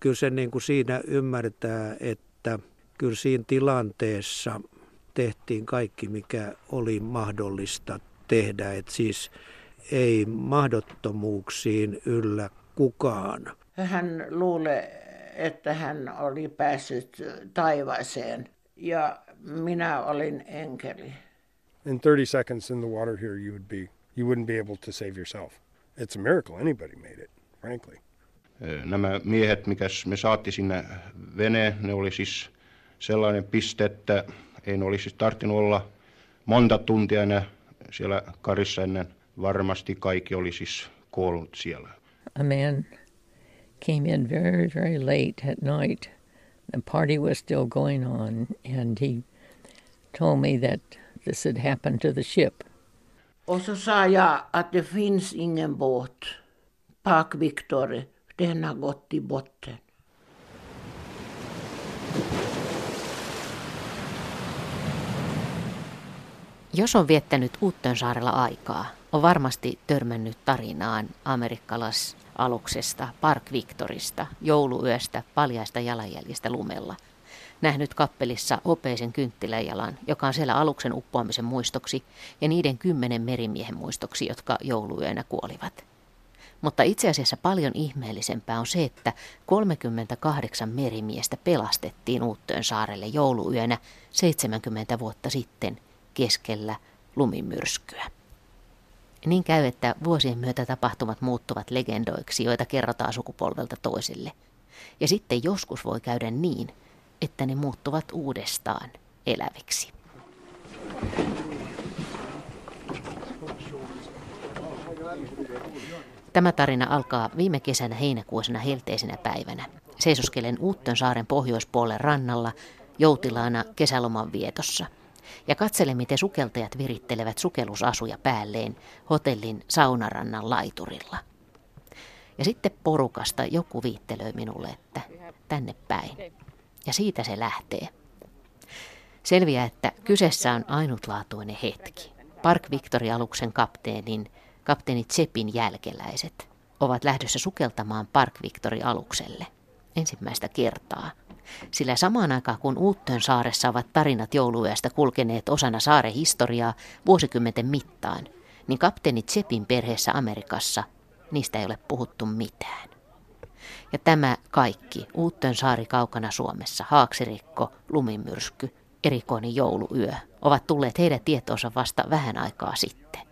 kyllä se niin kuin siinä ymmärtää, että kyllä siinä tilanteessa tehtiin kaikki, mikä oli mahdollista tehdä. Et siis ei mahdottomuuksiin yllä kukaan. Hän luulee, että hän oli päässyt taivaaseen ja minä olin enkeli. In 30 seconds in the water here you would be you wouldn't be able to save yourself. It's a miracle anybody made it, frankly. Nämä miehet, mikä me saatti sinne veneen, ne oli siis sellainen piste, että ei ne olisi tarttunut olla monta tuntia enää siellä karissa ennen varmasti kaikki oli siis kuollut siellä. A man came in very, very late at night. The party was still going on, and he told me that this had happened to the ship. Och så sa jag att det finns ingen båt. Park Victory, den har gått i botten. Jos on viettänyt Uuttonsaarella aikaa, on varmasti törmännyt tarinaan amerikkalaisaluksesta, Park Victorista, jouluyöstä, paljaista jalanjäljistä lumella. Nähnyt kappelissa opeisen kynttiläjalan, joka on siellä aluksen uppoamisen muistoksi, ja niiden kymmenen merimiehen muistoksi, jotka jouluyönä kuolivat. Mutta itse asiassa paljon ihmeellisempää on se, että 38 merimiestä pelastettiin Uuttöön saarelle jouluyönä 70 vuotta sitten keskellä lumimyrskyä. Niin käy, että vuosien myötä tapahtumat muuttuvat legendoiksi, joita kerrotaan sukupolvelta toiselle. Ja sitten joskus voi käydä niin, että ne muuttuvat uudestaan eläviksi. Tämä tarina alkaa viime kesänä heinäkuisena helteisenä päivänä. Seisoskelen Uuttön saaren pohjoispuolen rannalla joutilaana kesäloman vietossa – ja katsele, miten sukeltajat virittelevät sukellusasuja päälleen hotellin saunarannan laiturilla. Ja sitten porukasta joku viittelöi minulle, että tänne päin. Ja siitä se lähtee. Selviää, että kyseessä on ainutlaatuinen hetki. Park Victory-aluksen kapteenin, kapteeni Tsepin jälkeläiset ovat lähdössä sukeltamaan Park Victory-alukselle. Ensimmäistä kertaa – sillä samaan aikaan kun Uuttön saaressa ovat tarinat jouluyöstä kulkeneet osana saaren historiaa vuosikymmenten mittaan, niin kapteeni Tsepin perheessä Amerikassa niistä ei ole puhuttu mitään. Ja tämä kaikki, Uuttön saari kaukana Suomessa, haaksirikko, lumimyrsky, erikoinen jouluyö, ovat tulleet heidän tietoonsa vasta vähän aikaa sitten.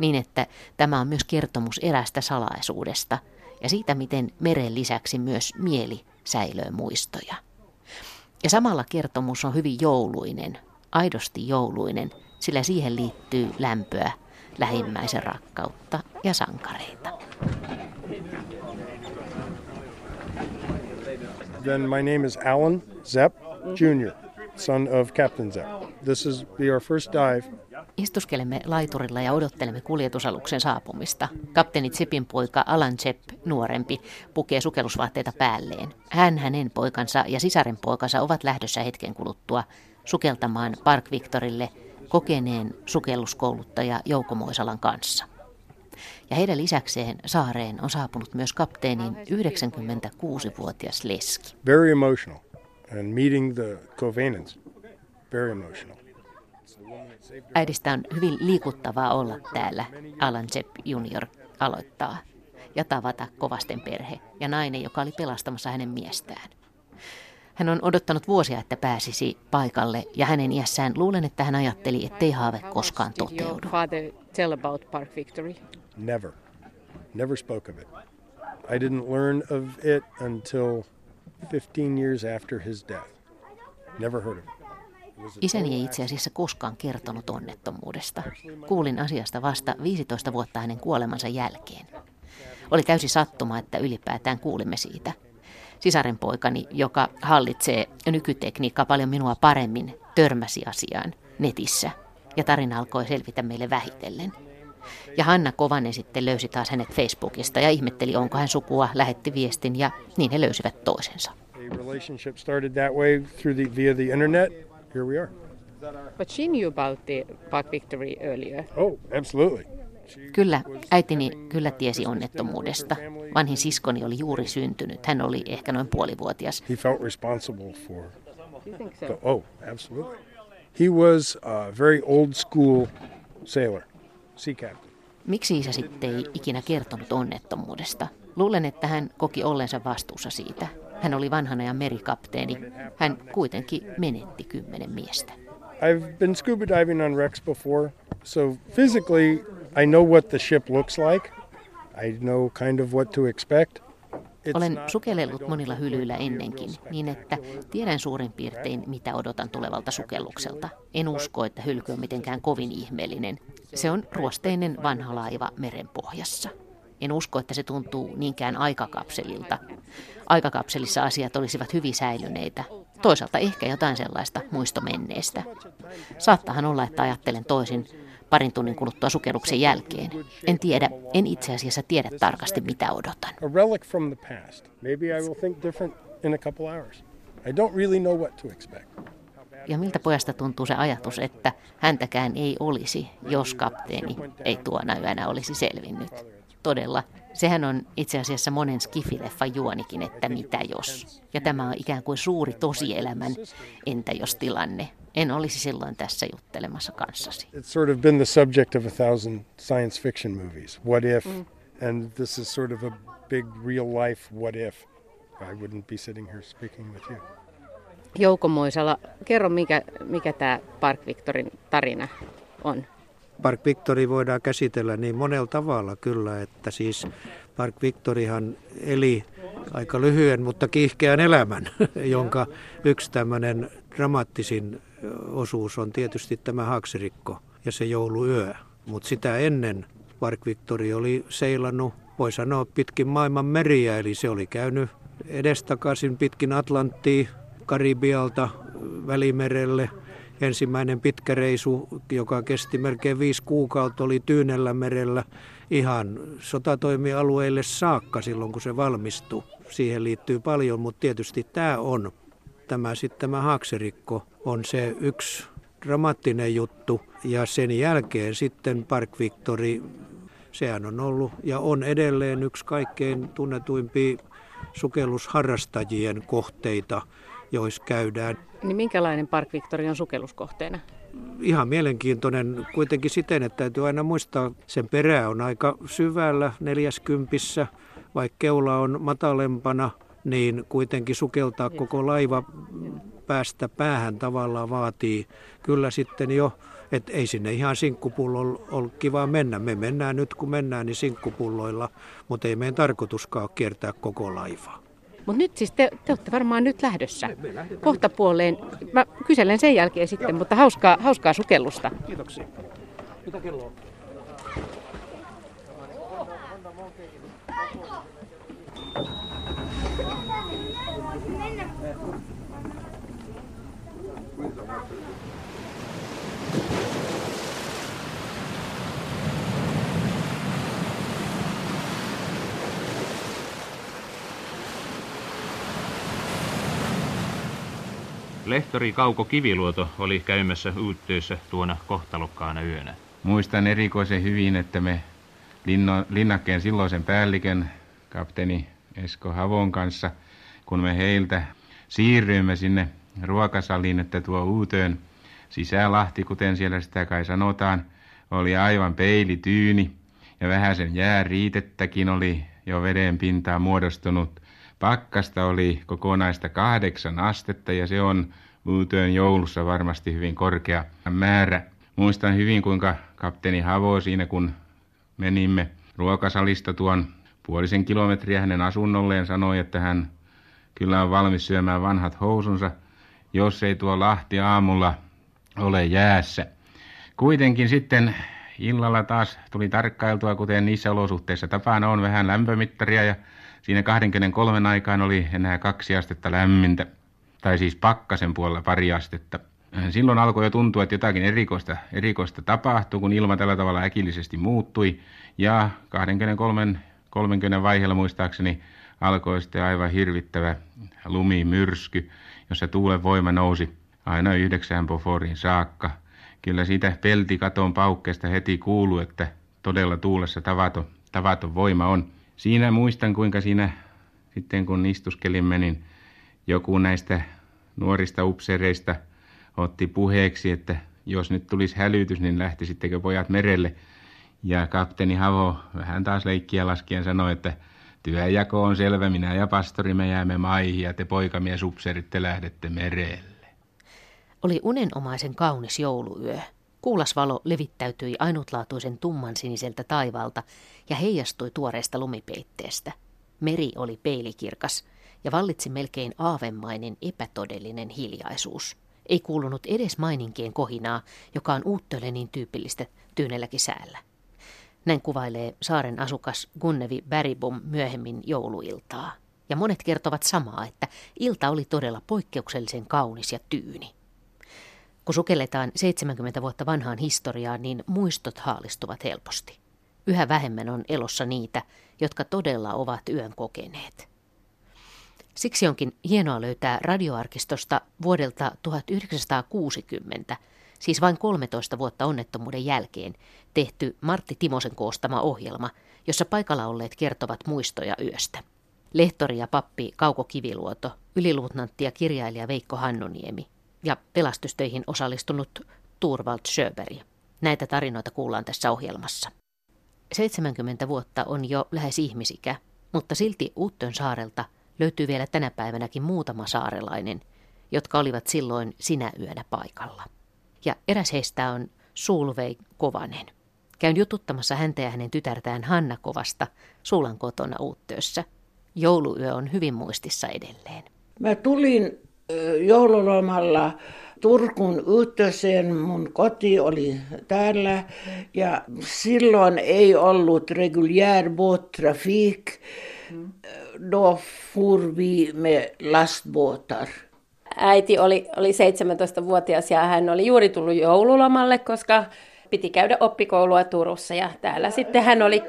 Niin että tämä on myös kertomus erästä salaisuudesta ja siitä, miten meren lisäksi myös mieli säilöö muistoja. Ja samalla kertomus on hyvin jouluinen, aidosti jouluinen, sillä siihen liittyy lämpöä, lähimmäisen rakkautta ja sankareita. Then my name is Alan Zepp Jr., son of Captain Zepp. This is be our first dive Istuskelemme laiturilla ja odottelemme kuljetusaluksen saapumista. Kapteeni Tsipin poika Alan Zepp, nuorempi, pukee sukellusvaatteita päälleen. Hän, hänen poikansa ja sisaren poikansa ovat lähdössä hetken kuluttua sukeltamaan Park Victorille kokeneen sukelluskouluttaja Jouko Moisalan kanssa. Ja heidän lisäkseen saareen on saapunut myös kapteenin 96-vuotias leski. Very emotional. And meeting the Covenants, very emotional. Äidistä on hyvin liikuttavaa olla täällä, Alan Jepp Junior aloittaa, ja tavata kovasten perhe ja nainen, joka oli pelastamassa hänen miestään. Hän on odottanut vuosia, että pääsisi paikalle, ja hänen iässään luulen, että hän ajatteli, ettei haave koskaan toteudu. Never. Never spoke of it. I didn't learn of it until 15 years after his death. Never heard of it. Isäni ei itse asiassa koskaan kertonut onnettomuudesta. Kuulin asiasta vasta 15 vuotta hänen kuolemansa jälkeen. Oli täysi sattuma, että ylipäätään kuulimme siitä. Sisaren poikani, joka hallitsee nykytekniikkaa paljon minua paremmin, törmäsi asiaan netissä ja tarina alkoi selvitä meille vähitellen. Ja Hanna Kovanen sitten löysi taas hänet Facebookista ja ihmetteli, onko hän sukua, lähetti viestin ja niin he löysivät toisensa. relationship started that way through the, via the internet here we are. But she knew about the Park Victory earlier. Oh, absolutely. Kyllä, äitini kyllä tiesi onnettomuudesta. Vanhin siskoni oli juuri syntynyt. Hän oli ehkä noin puolivuotias. He felt responsible for. The, oh, absolutely. He was a very old school sailor, sea captain. Miksi isä sitten ei ikinä kertonut onnettomuudesta? Luulen, että hän koki ollensa vastuussa siitä. Hän oli vanhan ajan merikapteeni. Hän kuitenkin menetti kymmenen miestä. I've been scuba diving on wrecks before, so physically I know what the ship looks like. I know kind of what to expect. Olen sukellellut monilla hylyillä ennenkin, niin että tiedän suurin piirtein, mitä odotan tulevalta sukellukselta. En usko, että hylky on mitenkään kovin ihmeellinen. Se on ruosteinen vanha laiva meren pohjassa. En usko, että se tuntuu niinkään aikakapselilta. Aikakapselissa asiat olisivat hyvin säilyneitä. Toisaalta ehkä jotain sellaista muistomenneestä. Saattahan olla, että ajattelen toisin parin tunnin kuluttua sukelluksen jälkeen. En tiedä, en itse asiassa tiedä tarkasti mitä odotan. Ja miltä pojasta tuntuu se ajatus, että häntäkään ei olisi, jos kapteeni ei tuona yönä olisi selvinnyt. Todella, sehän on itse asiassa monen skifileffan juonikin, että mitä jos. Ja tämä on ikään kuin suuri tosielämän entä jos tilanne. En olisi silloin tässä juttelemassa kanssasi. It's sort of been the subject of a thousand science fiction movies. What if? And this is sort of a big real life what if. I wouldn't be sitting here speaking with you. Jouko Moisala, kerro mikä, mikä tämä Park Victorin tarina on. Park Victory voidaan käsitellä niin monella tavalla kyllä, että siis Park Victorihan eli aika lyhyen, mutta kiihkeän elämän, jonka yksi tämmöinen dramaattisin osuus on tietysti tämä haaksirikko ja se jouluyö. Mutta sitä ennen Park Victory oli seilannut, voi sanoa, pitkin maailman meriä, eli se oli käynyt edestakaisin pitkin Atlanttia, Karibialta Välimerelle. Ensimmäinen pitkä reisu, joka kesti melkein viisi kuukautta, oli Tyynellä merellä ihan sotatoimialueille saakka silloin, kun se valmistui. Siihen liittyy paljon, mutta tietysti tämä on, tämä sitten tämä haaksirikko on se yksi dramaattinen juttu. Ja sen jälkeen sitten Park Victory, sehän on ollut ja on edelleen yksi kaikkein tunnetuimpia sukellusharrastajien kohteita, joissa käydään. Niin minkälainen Park Victory on sukelluskohteena? Ihan mielenkiintoinen kuitenkin siten, että täytyy aina muistaa, sen perä on aika syvällä neljäskympissä, vaikka keula on matalempana, niin kuitenkin sukeltaa koko laiva päästä päähän tavallaan vaatii kyllä sitten jo, että ei sinne ihan sinkkupullolla ole kiva mennä. Me mennään nyt kun mennään niin sinkkupulloilla, mutta ei meidän tarkoituskaan ole kiertää koko laivaa. Mutta nyt siis te, te olette varmaan nyt lähdössä kohta puoleen. Mä kyselen sen jälkeen sitten, mutta hauskaa, hauskaa sukellusta. Kiitoksia. Mitä kello on? Lehtori Kauko Kiviluoto oli käymässä uuttöissä tuona kohtalokkaana yönä. Muistan erikoisen hyvin, että me linno, linnakkeen silloisen päällikön, kapteeni Esko Havon kanssa, kun me heiltä siirryimme sinne ruokasaliin, että tuo uutöön sisälahti, kuten siellä sitä kai sanotaan, oli aivan peilityyni ja vähän sen jääriitettäkin oli jo veden pintaa muodostunut. Pakkasta oli kokonaista kahdeksan astetta ja se on uutöön joulussa varmasti hyvin korkea määrä. Muistan hyvin, kuinka kapteeni Havo siinä, kun menimme ruokasalista tuon puolisen kilometriä hänen asunnolleen, sanoi, että hän kyllä on valmis syömään vanhat housunsa, jos ei tuo Lahti aamulla ole jäässä. Kuitenkin sitten illalla taas tuli tarkkailtua, kuten niissä olosuhteissa tapana on, vähän lämpömittaria ja siinä 23 aikaan oli enää kaksi astetta lämmintä, tai siis pakkasen puolella pari astetta. Silloin alkoi jo tuntua, että jotakin erikoista, erikoista tapahtui, kun ilma tällä tavalla äkillisesti muuttui. Ja 23-30 vaiheella muistaakseni alkoi sitten aivan hirvittävä lumimyrsky, jossa tuulen voima nousi aina yhdeksään poforiin saakka. Kyllä siitä peltikaton paukkeesta heti kuuluu, että todella tuulessa tavaton, tavaton voima on. Siinä muistan, kuinka siinä sitten kun istuskelimme, niin joku näistä nuorista upseereista otti puheeksi, että jos nyt tulisi hälytys, niin lähtisittekö pojat merelle. Ja kapteeni Havo vähän taas leikkiä laskien sanoi, että työjako on selvä, minä ja pastori me jäämme maihin ja te poikamies upseerit te lähdette merelle. Oli unenomaisen kaunis jouluyö. Kuulasvalo levittäytyi ainutlaatuisen tumman siniseltä taivalta ja heijastui tuoreesta lumipeitteestä. Meri oli peilikirkas ja vallitsi melkein aavemainen epätodellinen hiljaisuus. Ei kuulunut edes maininkien kohinaa, joka on uuttölle niin tyypillistä tyynelläkin säällä. Näin kuvailee saaren asukas Gunnevi Bäribum myöhemmin jouluiltaa. Ja monet kertovat samaa, että ilta oli todella poikkeuksellisen kaunis ja tyyni. Kun sukelletaan 70 vuotta vanhaan historiaan, niin muistot haalistuvat helposti. Yhä vähemmän on elossa niitä, jotka todella ovat yön kokeneet. Siksi onkin hienoa löytää radioarkistosta vuodelta 1960, siis vain 13 vuotta onnettomuuden jälkeen, tehty Martti Timosen koostama ohjelma, jossa paikalla olleet kertovat muistoja yöstä. Lehtori ja pappi Kauko Kiviluoto, yliluutnantti ja kirjailija Veikko Hannuniemi ja pelastustöihin osallistunut Turvald Schöberg. Näitä tarinoita kuullaan tässä ohjelmassa. 70 vuotta on jo lähes ihmisikä, mutta silti Uuttön saarelta löytyy vielä tänä päivänäkin muutama saarelainen, jotka olivat silloin sinä yönä paikalla. Ja eräs heistä on Sulvei Kovanen. Käyn jututtamassa häntä ja hänen tytärtään Hanna Kovasta Suulan kotona Uuttössä. Jouluyö on hyvin muistissa edelleen. Mä tulin joululomalla Turkun Uuttöseen, mun koti oli täällä ja silloin ei ollut reguljär båttrafik. Då for vi med lastbåtar. Äiti oli, oli 17-vuotias ja hän oli juuri tullut joululomalle, koska piti käydä oppikoulua Turussa ja täällä sitten hän oli,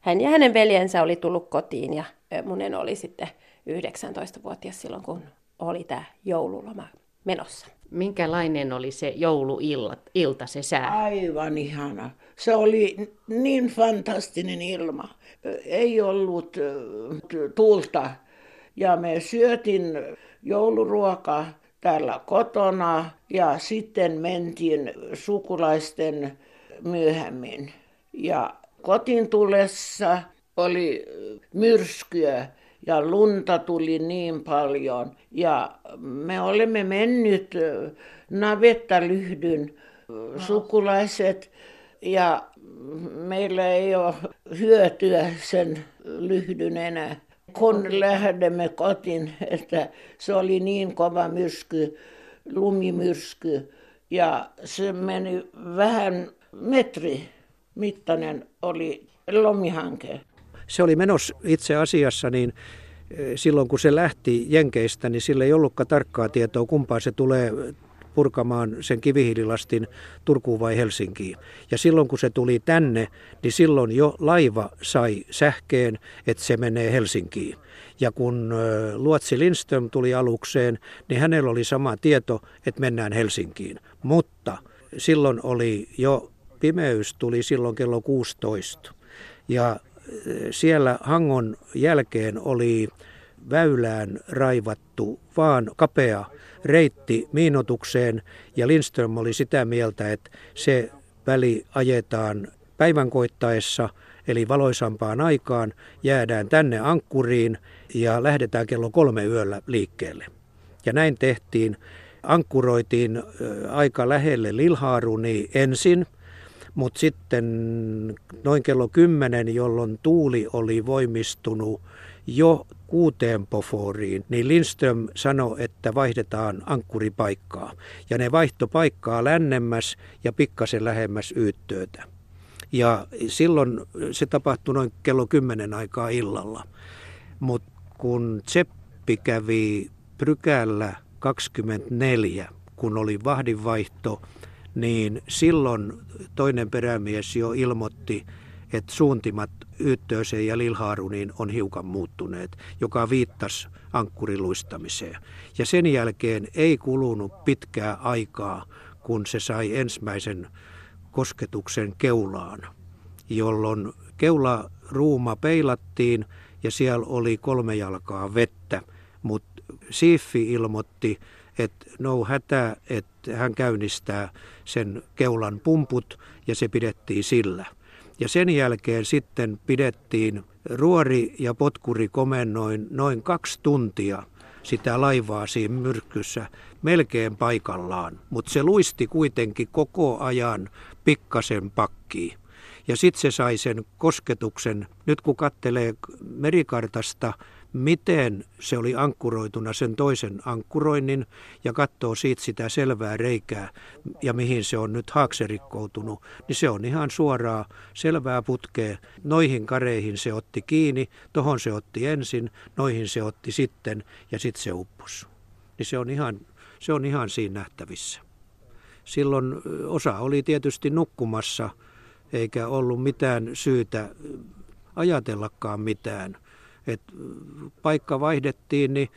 hän ja hänen veljensä oli tullut kotiin ja munen oli sitten 19-vuotias silloin, kun oli tämä joululoma menossa. Minkälainen oli se jouluilta, se sää? Aivan ihana. Se oli niin fantastinen ilma. Ei ollut tuulta. Ja me syötin jouluruoka täällä kotona ja sitten mentiin sukulaisten myöhemmin. Ja kotiin tullessa oli myrskyä ja lunta tuli niin paljon. Ja me olemme mennyt navettalyhdyn sukulaiset ja meillä ei ole hyötyä sen lyhdyn enää. Kun lähdemme kotiin, että se oli niin kova myrsky, lumimyrsky ja se meni vähän metri mittainen oli lomihanke se oli menossa itse asiassa niin eh, silloin kun se lähti Jenkeistä, niin sillä ei ollutkaan tarkkaa tietoa, kumpaan se tulee purkamaan sen kivihiililastin Turkuun vai Helsinkiin. Ja silloin kun se tuli tänne, niin silloin jo laiva sai sähkeen, että se menee Helsinkiin. Ja kun eh, Luotsi Lindström tuli alukseen, niin hänellä oli sama tieto, että mennään Helsinkiin. Mutta silloin oli jo pimeys tuli silloin kello 16. Ja siellä Hangon jälkeen oli väylään raivattu vaan kapea reitti miinotukseen ja Lindström oli sitä mieltä, että se väli ajetaan päivän koittaessa eli valoisampaan aikaan, jäädään tänne ankkuriin ja lähdetään kello kolme yöllä liikkeelle. Ja näin tehtiin. Ankkuroitiin aika lähelle Lilhaaruni ensin – mutta sitten noin kello 10, jolloin tuuli oli voimistunut jo kuuteen poforiin, niin Lindström sanoi, että vaihdetaan ankkuripaikkaa. Ja ne vaihto paikkaa lännemmäs ja pikkasen lähemmäs yyttöötä. Ja silloin se tapahtui noin kello 10 aikaa illalla. Mutta kun Tseppi kävi Prykällä 24, kun oli vahdinvaihto, silloin toinen perämies jo ilmoitti, että suuntimat Yyttööseen ja Lilhaaruniin on hiukan muuttuneet, joka viittasi ankkuriluistamiseen. Ja sen jälkeen ei kulunut pitkää aikaa, kun se sai ensimmäisen kosketuksen keulaan, jolloin keularuuma peilattiin ja siellä oli kolme jalkaa vettä, mutta Siffi ilmoitti, että no hätä, että hän käynnistää sen keulan pumput ja se pidettiin sillä. Ja sen jälkeen sitten pidettiin ruori- ja potkuri komennoin noin kaksi tuntia sitä laivaa siinä myrkkyssä melkein paikallaan, mutta se luisti kuitenkin koko ajan pikkasen pakkiin. Ja sitten se sai sen kosketuksen, nyt kun kattelee merikartasta, miten se oli ankkuroituna sen toisen ankkuroinnin ja katsoo siitä sitä selvää reikää ja mihin se on nyt haakserikkoutunut, niin se on ihan suoraa selvää putkea. Noihin kareihin se otti kiinni, tohon se otti ensin, noihin se otti sitten ja sitten se uppus. Niin se on ihan, se on ihan siinä nähtävissä. Silloin osa oli tietysti nukkumassa eikä ollut mitään syytä ajatellakaan mitään – et paikka vaihdettiin, niin,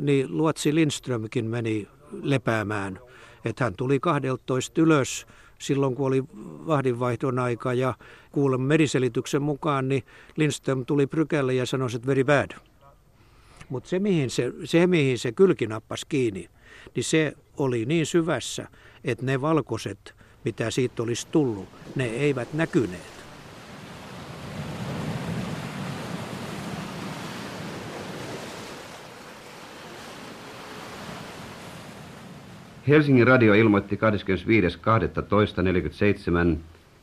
niin Luotsi Lindströmkin meni lepäämään. Et hän tuli 12 ylös silloin, kun oli vahdinvaihdon aika ja kuulen meriselityksen mukaan, niin Lindström tuli prykälle ja sanoi, että very bad. Mutta se mihin se, se, mihin se kylki nappasi kiinni, niin se oli niin syvässä, että ne valkoiset, mitä siitä olisi tullut, ne eivät näkyneet. Helsingin radio ilmoitti 25.12.47,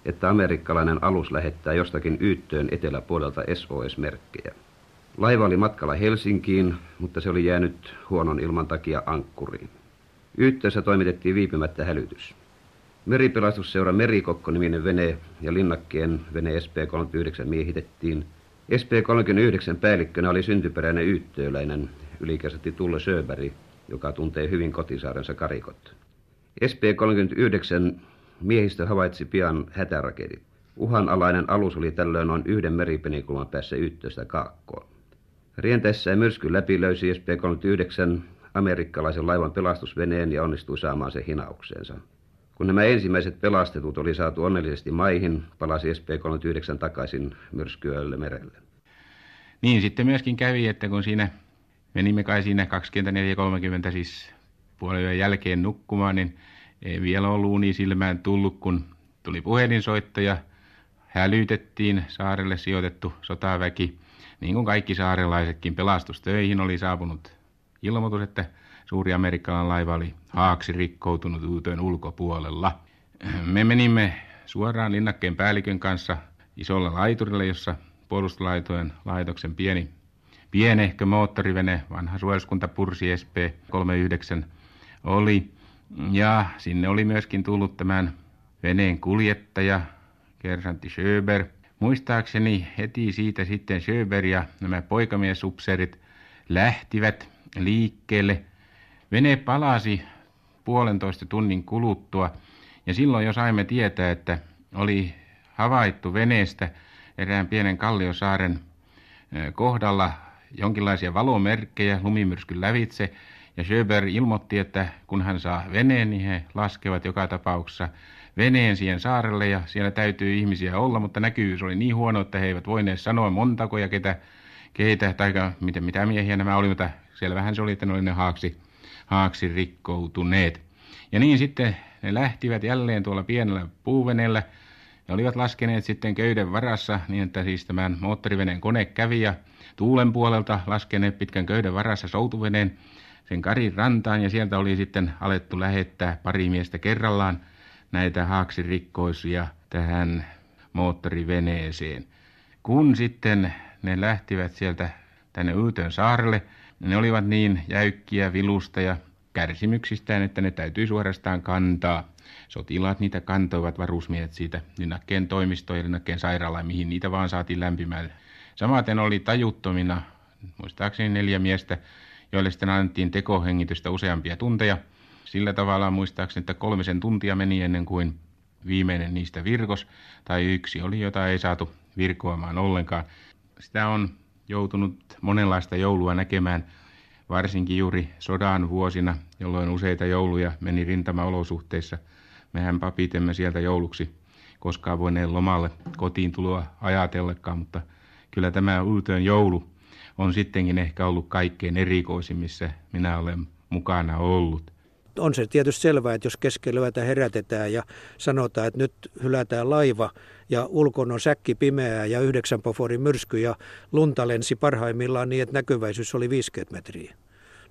että amerikkalainen alus lähettää jostakin Yyttöön eteläpuolelta SOS-merkkejä. Laiva oli matkalla Helsinkiin, mutta se oli jäänyt huonon ilman takia ankkuriin. Yyttöössä toimitettiin viipymättä hälytys. Meripelastusseura Merikokko-niminen vene ja linnakkeen vene SP-39 miehitettiin. SP-39 päällikkönä oli syntyperäinen yyttööläinen, ylikäsätti Tulle Söberg, joka tuntee hyvin kotisaarensa karikot. SP-39 miehistö havaitsi pian hätäraketit. Uhanalainen alus oli tällöin noin yhden meripenikulan päässä yhteystä kaakkoon. Rientäessään myrskyn läpi löysi SP-39 amerikkalaisen laivan pelastusveneen ja onnistui saamaan se hinaukseensa. Kun nämä ensimmäiset pelastetut oli saatu onnellisesti maihin, palasi SP-39 takaisin myrskyölle merelle. Niin sitten myöskin kävi, että kun siinä menimme kai siinä 24.30 siis puolen jälkeen nukkumaan, niin ei vielä ollut uni silmään tullut, kun tuli puhelinsoitto ja hälytettiin saarelle sijoitettu sotaväki. Niin kuin kaikki saarelaisetkin pelastustöihin oli saapunut ilmoitus, että suuri amerikkalainen laiva oli haaksi rikkoutunut uuteen ulkopuolella. Me menimme suoraan linnakkeen päällikön kanssa isolla laiturille, jossa puolustulaitojen laitoksen pieni pienehkö moottorivene, vanha suojeluskunta Pursi SP39 oli. Ja sinne oli myöskin tullut tämän veneen kuljettaja, Kersantti Schöber. Muistaakseni heti siitä sitten Schöber ja nämä poikamiesupseerit lähtivät liikkeelle. Vene palasi puolentoista tunnin kuluttua ja silloin jo saimme tietää, että oli havaittu veneestä erään pienen kalliosaaren kohdalla jonkinlaisia valomerkkejä lumimyrskyn lävitse, ja Sjöberg ilmoitti, että kun hän saa veneen, niin he laskevat joka tapauksessa veneen siihen saarelle, ja siellä täytyy ihmisiä olla, mutta näkyvyys oli niin huono, että he eivät voineet sanoa montako ja ketä, keitä, tai mitä, mitä miehiä nämä oli, mutta selvähän se oli, että ne oli ne haaksi, haaksi rikkoutuneet. Ja niin sitten ne lähtivät jälleen tuolla pienellä puuveneellä, ja olivat laskeneet sitten köyden varassa, niin että siis tämän moottoriveneen kone kävi, ja tuulen puolelta laskeneet pitkän köyden varassa soutuveneen sen Karin rantaan ja sieltä oli sitten alettu lähettää pari miestä kerrallaan näitä haaksirikkoisia tähän moottoriveneeseen. Kun sitten ne lähtivät sieltä tänne Yytön saarelle, ne olivat niin jäykkiä vilusta ja kärsimyksistään, että ne täytyy suorastaan kantaa. Sotilaat niitä kantoivat varusmiehet siitä linnakkeen toimistoon ja linnakkeen sairaalaan, mihin niitä vaan saatiin lämpimään Samaten oli tajuttomina, muistaakseni neljä miestä, joille sitten annettiin tekohengitystä useampia tunteja. Sillä tavalla muistaakseni, että kolmisen tuntia meni ennen kuin viimeinen niistä virkos, tai yksi oli, jota ei saatu virkoamaan ollenkaan. Sitä on joutunut monenlaista joulua näkemään, varsinkin juuri sodan vuosina, jolloin useita jouluja meni rintamaolosuhteissa. Mehän papitemme sieltä jouluksi koskaan voineet lomalle kotiin tuloa ajatellekaan, mutta kyllä tämä uuteen joulu on sittenkin ehkä ollut kaikkein erikoisin, missä minä olen mukana ollut. On se tietysti selvää, että jos keskellä herätetään ja sanotaan, että nyt hylätään laiva ja ulkon on säkki pimeää ja yhdeksän poforin myrsky ja lunta lensi parhaimmillaan niin, että näkyväisyys oli 50 metriä,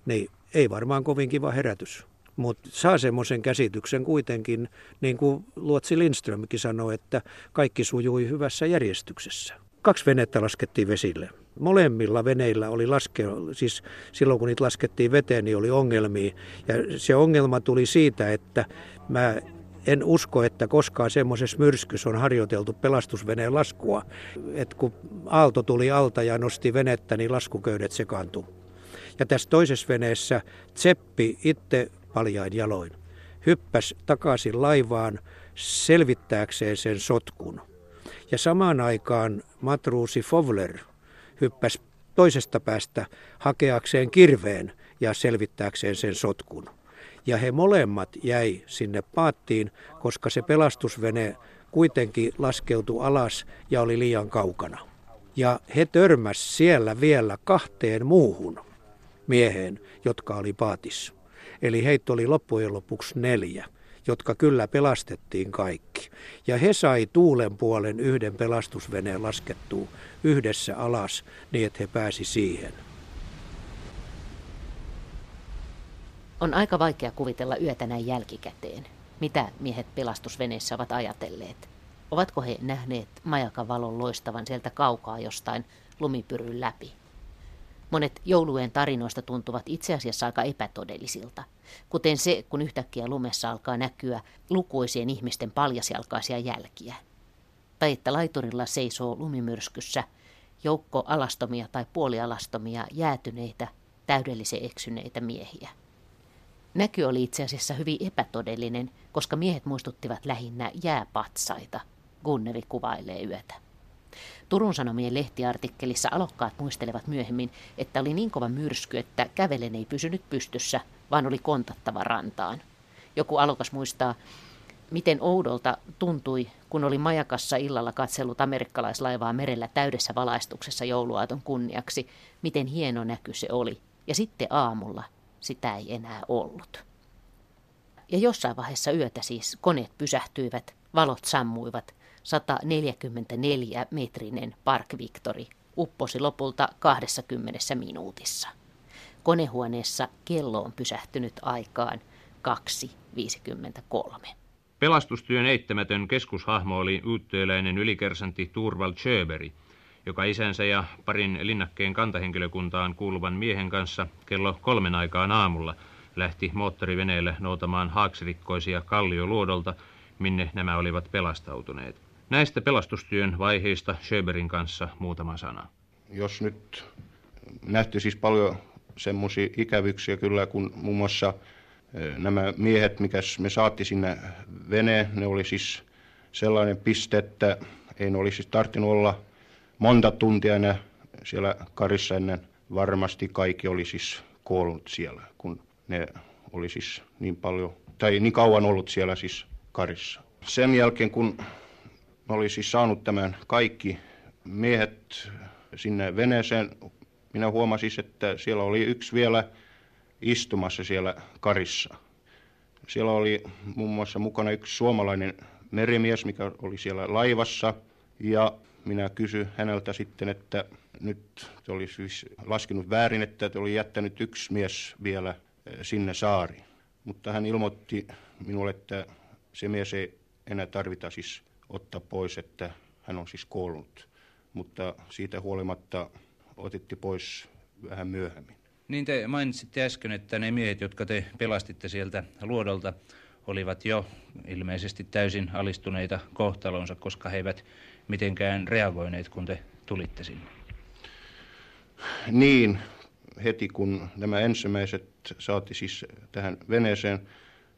niin ei varmaan kovin kiva herätys. Mutta saa semmoisen käsityksen kuitenkin, niin kuin Luotsi Lindströmkin sanoi, että kaikki sujui hyvässä järjestyksessä. Kaksi venettä laskettiin vesille. Molemmilla veneillä oli laske, siis silloin kun niitä laskettiin veteen, niin oli ongelmia. Ja se ongelma tuli siitä, että mä en usko, että koskaan semmoisessa myrskyssä on harjoiteltu pelastusveneen laskua. että kun aalto tuli alta ja nosti venettä, niin laskuköydet sekaantui. Ja tässä toisessa veneessä Tseppi itse paljain jaloin hyppäsi takaisin laivaan selvittääkseen sen sotkun. Ja samaan aikaan matruusi Fowler hyppäsi toisesta päästä hakeakseen kirveen ja selvittääkseen sen sotkun. Ja he molemmat jäi sinne paattiin, koska se pelastusvene kuitenkin laskeutui alas ja oli liian kaukana. Ja he törmäs siellä vielä kahteen muuhun mieheen, jotka oli paatissa. Eli heitä oli loppujen lopuksi neljä jotka kyllä pelastettiin kaikki. Ja he sai tuulen puolen yhden pelastusveneen laskettua yhdessä alas niin, että he pääsi siihen. On aika vaikea kuvitella yötä näin jälkikäteen. Mitä miehet pelastusveneessä ovat ajatelleet? Ovatko he nähneet majakan valon loistavan sieltä kaukaa jostain lumipyryn läpi? Monet joulujen tarinoista tuntuvat itse asiassa aika epätodellisilta, kuten se, kun yhtäkkiä lumessa alkaa näkyä lukuisien ihmisten paljasjalkaisia jälkiä. Tai että laiturilla seisoo lumimyrskyssä joukko alastomia tai puolialastomia jäätyneitä, täydellisen eksyneitä miehiä. Näky oli itse asiassa hyvin epätodellinen, koska miehet muistuttivat lähinnä jääpatsaita, Gunnevi kuvailee yötä. Turun Sanomien lehtiartikkelissa alokkaat muistelevat myöhemmin, että oli niin kova myrsky, että kävelen ei pysynyt pystyssä, vaan oli kontattava rantaan. Joku alokas muistaa, miten oudolta tuntui, kun oli majakassa illalla katsellut amerikkalaislaivaa merellä täydessä valaistuksessa jouluaaton kunniaksi, miten hieno näky se oli. Ja sitten aamulla sitä ei enää ollut. Ja jossain vaiheessa yötä siis koneet pysähtyivät, valot sammuivat 144-metrinen Park Victory upposi lopulta 20 minuutissa. Konehuoneessa kello on pysähtynyt aikaan 2.53. Pelastustyön eittämätön keskushahmo oli uuttööläinen ylikersantti Turval Schöberi, joka isänsä ja parin linnakkeen kantahenkilökuntaan kuuluvan miehen kanssa kello kolmen aikaan aamulla lähti moottoriveneellä noutamaan haaksirikkoisia kallioluodolta, minne nämä olivat pelastautuneet. Näistä pelastustyön vaiheista Schöberin kanssa muutama sana. Jos nyt nähty siis paljon semmoisia ikävyksiä kyllä, kun muun muassa nämä miehet, mikä me saatti sinne veneen, ne oli siis sellainen piste, että ei ne olisi tarttinut olla monta tuntia enää siellä karissa ennen varmasti kaikki oli siis kuollut siellä, kun ne oli siis niin paljon, tai niin kauan ollut siellä siis karissa. Sen jälkeen, kun oli siis saanut tämän kaikki miehet sinne veneeseen. Minä huomasin, että siellä oli yksi vielä istumassa siellä karissa. Siellä oli muun muassa mukana yksi suomalainen merimies, mikä oli siellä laivassa. Ja minä kysyin häneltä sitten, että nyt te oli siis laskenut väärin, että te oli jättänyt yksi mies vielä eh, sinne saariin. Mutta hän ilmoitti minulle, että se mies ei enää tarvita siis ottaa pois, että hän on siis kuollut. Mutta siitä huolimatta otitti pois vähän myöhemmin. Niin te mainitsitte äsken, että ne miehet, jotka te pelastitte sieltä luodolta, olivat jo ilmeisesti täysin alistuneita kohtalonsa, koska he eivät mitenkään reagoineet, kun te tulitte sinne. Niin, heti kun nämä ensimmäiset saati siis tähän veneeseen,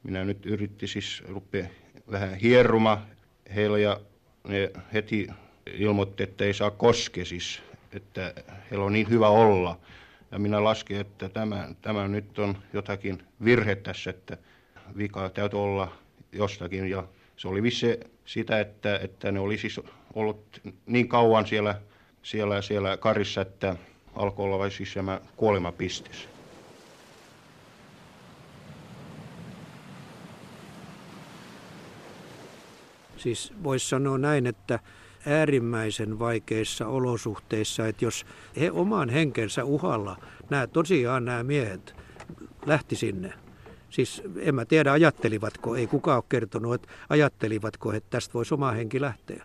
minä nyt yritti siis rupea vähän hieruma heillä ja ne heti ilmoitti, että ei saa koskea siis, että heillä on niin hyvä olla. Ja minä laskin, että tämä, tämä nyt on jotakin virhe tässä, että vika täytyy olla jostakin. Ja se oli vissi sitä, että, että ne oli siis ollut niin kauan siellä, siellä, siellä karissa, että alkoi olla siis kuolemapistes. Siis voisi sanoa näin, että äärimmäisen vaikeissa olosuhteissa, että jos he oman henkensä uhalla, nämä tosiaan nämä miehet lähti sinne. Siis en mä tiedä ajattelivatko, ei kukaan ole kertonut, että ajattelivatko, että tästä voisi oma henki lähteä.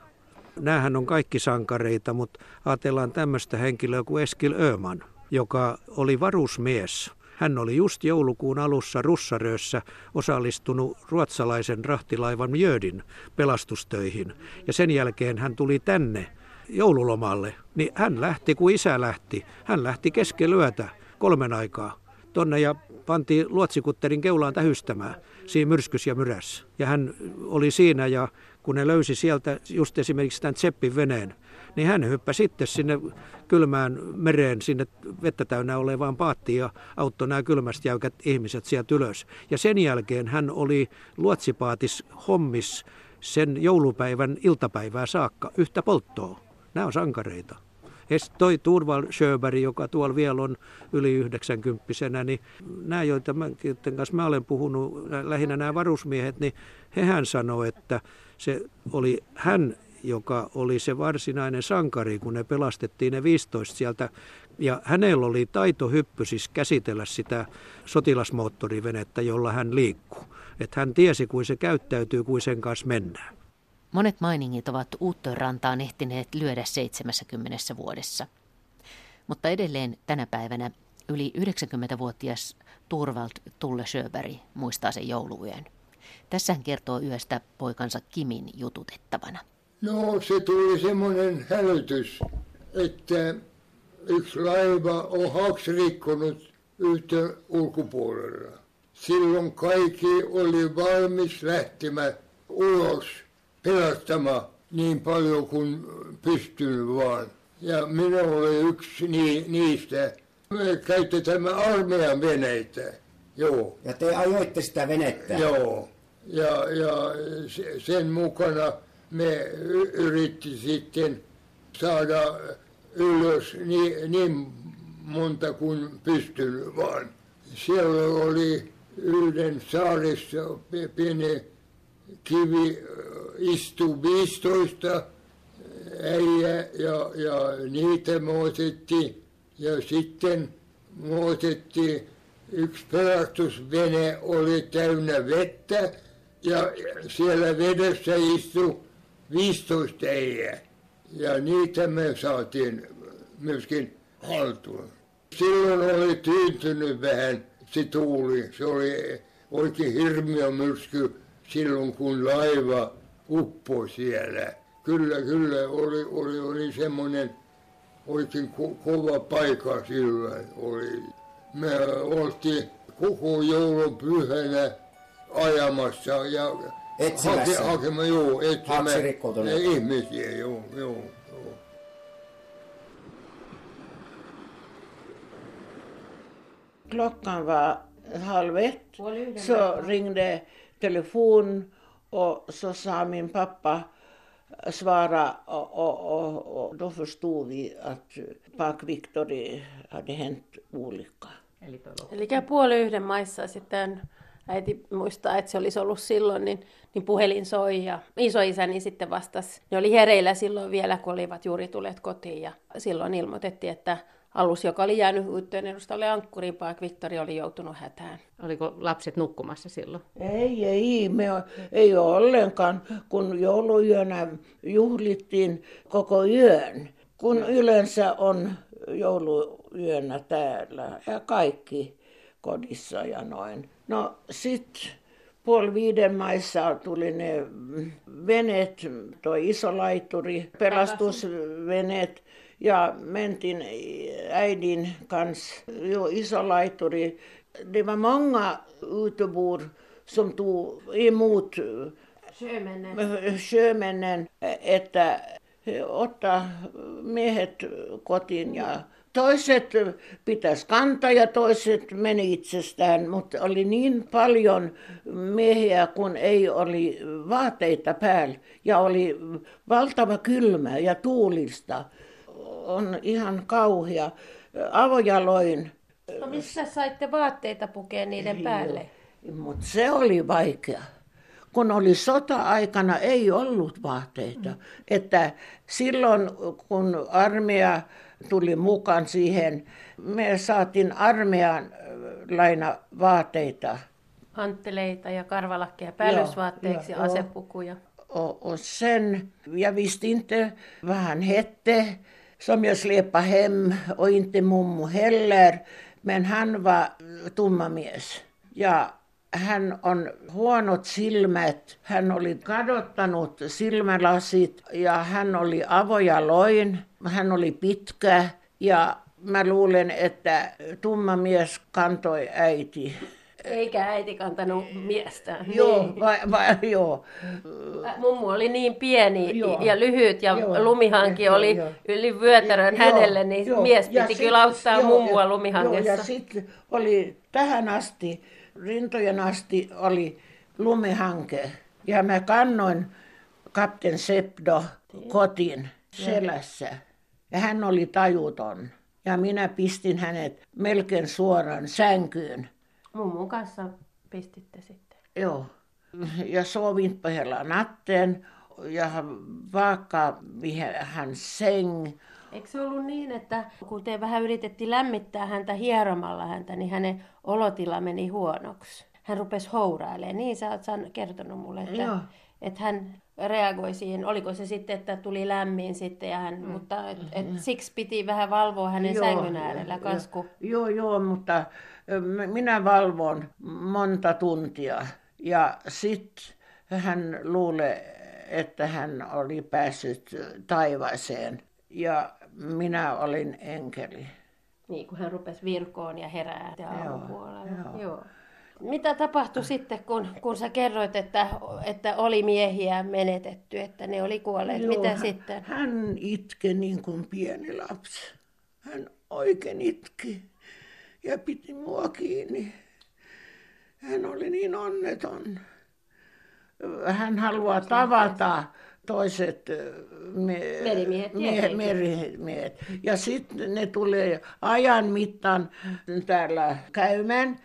Nämähän on kaikki sankareita, mutta ajatellaan tämmöistä henkilöä kuin Eskil Öman, joka oli varusmies – hän oli just joulukuun alussa Russarössä osallistunut ruotsalaisen rahtilaivan Mjödin pelastustöihin. Ja sen jälkeen hän tuli tänne joululomalle. Niin hän lähti, kun isä lähti. Hän lähti keskelöötä kolmen aikaa tonne ja pantiin luotsikutterin keulaan tähystämään siinä myrskys ja myrässä. Ja hän oli siinä ja kun ne löysi sieltä just esimerkiksi tämän Tseppin veneen, niin hän hyppäsi sitten sinne kylmään mereen, sinne vettä täynnä olevaan paattiin ja auttoi nämä kylmästi jäykät ihmiset sieltä ylös. Ja sen jälkeen hän oli luotsipaatis hommis sen joulupäivän iltapäivää saakka yhtä polttoa. Nämä on sankareita. Ja toi Turval Sjöberg, joka tuolla vielä on yli 90 niin nämä, joita mä, kanssa mä olen puhunut, lähinnä nämä varusmiehet, niin hehän sanoi, että se oli hän, joka oli se varsinainen sankari, kun ne pelastettiin ne 15 sieltä. Ja hänellä oli taito hyppy siis käsitellä sitä sotilasmoottorivenettä, jolla hän liikkuu. Että hän tiesi, kuin se käyttäytyy, kuin sen kanssa mennään. Monet mainingit ovat Uuttorantaan ehtineet lyödä 70 vuodessa. Mutta edelleen tänä päivänä yli 90-vuotias Turvald Tulle Sjöberg muistaa sen jouluyön. Tässä hän kertoo yöstä poikansa Kimin jututettavana. No se tuli semmoinen hälytys, että yksi laiva on haks rikkonut yhteen ulkopuolella. Silloin kaikki oli valmis lähtemään ulos pelastamaan niin paljon kuin pystynyt vaan. Ja minä olen yksi ni, niistä. Me käytetään armeijan veneitä. Joo. Ja te ajoitte sitä venettä? Joo. Ja, ja sen mukana me yritti sitten saada ylös niin, niin monta kuin pystyn vaan. Siellä oli yhden saarissa pieni kivi istu 15 äijä ja, ja niitä me otettiin. Ja sitten me otettiin yksi pelastusvene oli täynnä vettä ja siellä vedessä istui 15 äijää. Ja niitä me saatiin myöskin haltuun. Silloin oli tyyntynyt vähän se tuuli. Se oli oikein hirmiö myrsky silloin, kun laiva uppoi siellä. Kyllä, kyllä, oli, oli, oli semmoinen oikein ko- kova paikka silloin. Oli. Me oltiin koko joulun pyhänä ajamassa ja Etsimässä. hake, hakema, joo, etsimään ihmisiä, joo, joo. joo. Klockan var halv ett. Så ringde telefon och så sa min pappa svara och, och, och, och då förstod vi att Park Victory hade hänt olycka. Eli puoli yhden maissa sitten äiti muistaa, että se olisi ollut silloin, niin, niin puhelin soi ja isoisäni sitten vastasi. Ne oli hereillä silloin vielä, kun olivat juuri tulleet kotiin ja silloin ilmoitettiin, että alus, joka oli jäänyt yhteen edustalle ankkuriin, Park Victoria oli joutunut hätään. Oliko lapset nukkumassa silloin? Ei, ei, me ei ole ollenkaan, kun jouluyönä juhlittiin koko yön, kun yleensä on jouluyönä täällä ja kaikki kodissa ja noin. No sitten puoli viiden maissa tuli ne veneet, toi iso laituri, pelastusveneet ja mentiin äidin kanssa, jo iso laituri. Det var många utebor som tog emot Sjömännen. sjömännen, että ottaa miehet kotiin ja toiset pitäisi kantaa ja toiset meni itsestään, mutta oli niin paljon miehiä, kun ei oli vaatteita päällä ja oli valtava kylmä ja tuulista. On ihan kauhea. Avojaloin. No missä saitte vaatteita pukea niiden päälle? Mutta se oli vaikea kun oli sota-aikana, ei ollut vaatteita. Mm. Että silloin, kun armeija tuli mukaan siihen, me saatiin armeijan laina vaatteita. Hantteleita ja karvalakkeja päällysvaatteeksi ja asepukuja. Och, och sen, jag visste inte vad han hette som jag släpade hem och inte mummo heller. Men han var tummamies. Ja hän on huonot silmät, hän oli kadottanut silmälasit ja hän oli avoja loin, hän oli pitkä ja mä luulen, että tumma mies kantoi äiti. Eikä äiti kantanut miestä. Joo, niin. vai, vai, joo. Mummu oli niin pieni joo. ja lyhyt ja joo. lumihanki joo, oli joo. yli vyötärön joo, hänelle, niin joo. mies piti ja kyllä auttaa joo, mummua lumihangessa. Joo, ja sitten oli tähän asti rintojen asti oli lumihanke. Ja mä kannoin kapten Sepdo kotiin selässä. Ja hän oli tajuton. Ja minä pistin hänet melkein suoraan sänkyyn. Mummun kanssa pistitte sitten? Joo. Ja sovin pohjalla natteen ja vaikka hän säng. Eikö se ollut niin, että kun te vähän yritettiin lämmittää häntä hieromalla häntä, niin hänen olotila meni huonoksi? Hän rupesi hourailemaan. Niin sä oot kertonut mulle, että, Joo. että hän reagoi siihen. Oliko se sitten, että tuli lämmin sitten, ja hän, mm. mutta et, et, mm. siksi piti vähän valvoa hänen joo, sängyn äärellä kasku. Joo, joo, mutta minä valvon monta tuntia. Ja sitten hän luulee, että hän oli päässyt taivaaseen. Ja minä olin enkeli. Niin, kun hän rupesi virkoon ja herää aamupuolella. Joo, joo. Mitä tapahtui sitten, kun, kun sä kerroit, että, että oli miehiä menetetty, että ne oli kuolleet? Joo, Mitä hän, sitten? Hän itke niin kuin pieni lapsi. Hän oikein itki ja piti mua kiinni. Hän oli niin onneton. Hän haluaa tavata toiset me, merimiehet, mie, merimiehet. Ja sitten ne tulee ajan mittaan täällä käymään.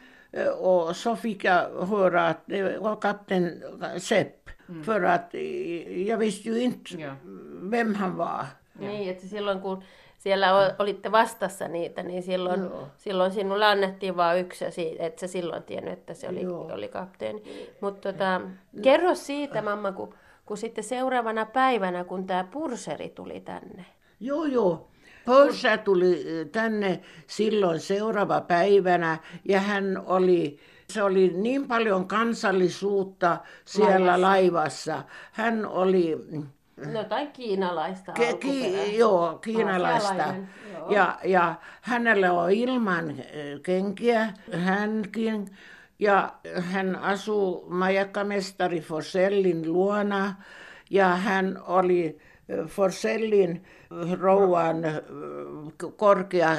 Och så fick jag höra att det var kapten Sepp. Mm. För att jag visste ju inte ja. vem han var. Niin, että silloin kun siellä olitte vastassa niitä, niin silloin, silloin sinulle annettiin vain yksi, että sä silloin tiennyt, että se oli, oli kapteeni. Mutta tota, kerro siitä, mamma, kun kun sitten seuraavana päivänä, kun tämä purseri tuli tänne. Joo, joo. Pörsä tuli tänne silloin seuraava päivänä ja hän oli, se oli niin paljon kansallisuutta siellä laivassa. laivassa. Hän oli... No tai kiinalaista Ke, ki, Joo, kiinalaista. joo. Ja, ja hänellä on ilman kenkiä, hänkin ja hän asuu majakkamestari Forsellin luona ja hän oli Forsellin rouvan korkea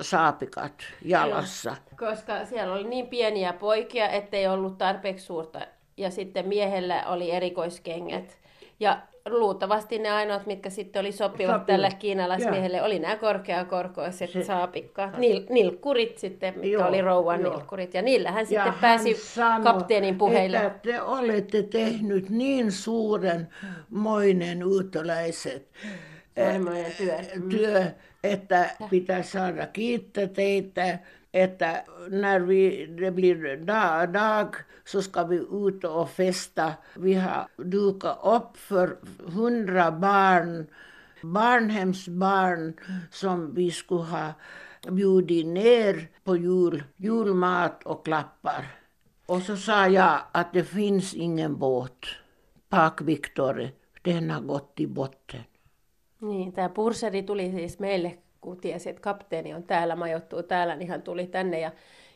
saapikat jalassa. Koska siellä oli niin pieniä poikia, ettei ollut tarpeeksi suurta. Ja sitten miehellä oli erikoiskengät. Ja luultavasti ne ainoat, mitkä sitten oli sopivat Sopivat. tälle kiinalaismiehelle, oli nämä korkeakorkoiset se, saapikkaat, Nil, nilkkurit sitten, mitkä joo, oli rouvan joo. nilkkurit. Ja niillä hän sitten pääsi sanoi, kapteenin puheille. että te olette tehnyt niin suuren moinen uutoläiset työ. työ, että pitää saada kiittää teitä äta, när vi, det blir dag, dag så ska vi ut och festa. Vi har dukat upp för hundra barn, barnhemsbarn som vi skulle ha bjudit ner på jul, julmat och klappar. Och så sa jag att det finns ingen båt. Pak Victor, den har gått i botten. Niin, tämä purseri tuli siis meille kun tiesi, että kapteeni on täällä, majoittuu täällä, niin hän tuli tänne ja,